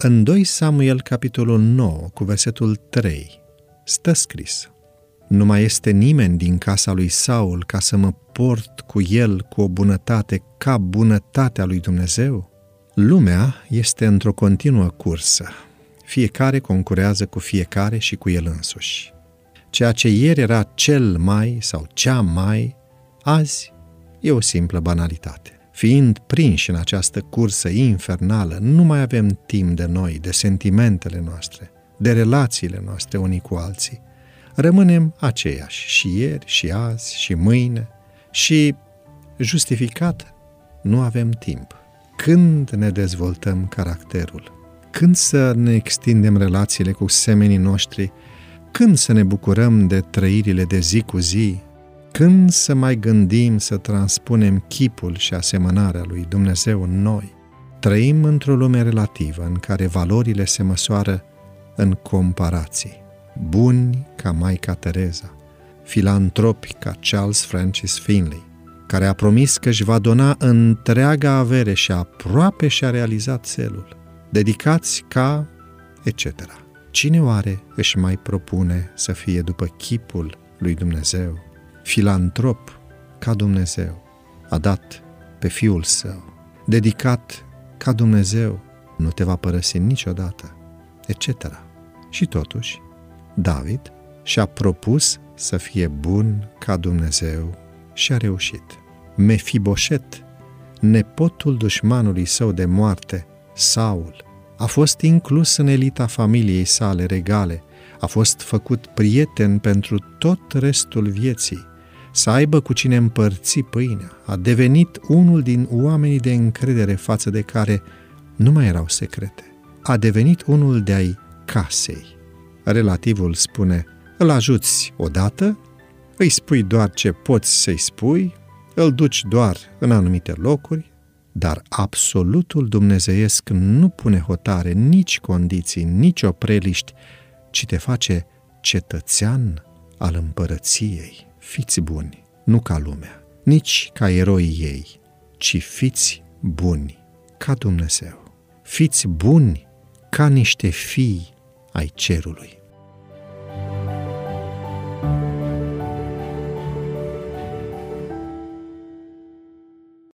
În 2 Samuel, capitolul 9, cu versetul 3, stă scris Nu mai este nimeni din casa lui Saul ca să mă port cu el cu o bunătate ca bunătatea lui Dumnezeu? Lumea este într-o continuă cursă. Fiecare concurează cu fiecare și cu el însuși. Ceea ce ieri era cel mai sau cea mai, azi e o simplă banalitate. Fiind prinși în această cursă infernală, nu mai avem timp de noi, de sentimentele noastre, de relațiile noastre unii cu alții. Rămânem aceiași și ieri, și azi, și mâine, și justificat nu avem timp. Când ne dezvoltăm caracterul? Când să ne extindem relațiile cu semenii noștri? Când să ne bucurăm de trăirile de zi cu zi, când să mai gândim să transpunem chipul și asemănarea lui Dumnezeu în noi? Trăim într-o lume relativă în care valorile se măsoară în comparații. Buni ca Maica Teresa, filantropi ca Charles Francis Finley, care a promis că își va dona întreaga avere și aproape și-a realizat celul, dedicați ca etc. Cine oare își mai propune să fie după chipul lui Dumnezeu? Filantrop ca Dumnezeu, a dat pe Fiul Său, dedicat ca Dumnezeu, nu te va părăsi niciodată, etc. Și totuși, David și-a propus să fie bun ca Dumnezeu și a reușit. Mefiboset, nepotul dușmanului său de moarte, Saul, a fost inclus în elita familiei sale regale, a fost făcut prieten pentru tot restul vieții, să aibă cu cine împărți pâinea, a devenit unul din oamenii de încredere față de care nu mai erau secrete. A devenit unul de ai casei. Relativul spune, îl ajuți odată, îi spui doar ce poți să-i spui, îl duci doar în anumite locuri, dar absolutul dumnezeiesc nu pune hotare, nici condiții, nici opreliști, ci te face cetățean al împărăției fiți buni, nu ca lumea, nici ca eroii ei, ci fiți buni, ca Dumnezeu. Fiți buni ca niște fii ai cerului.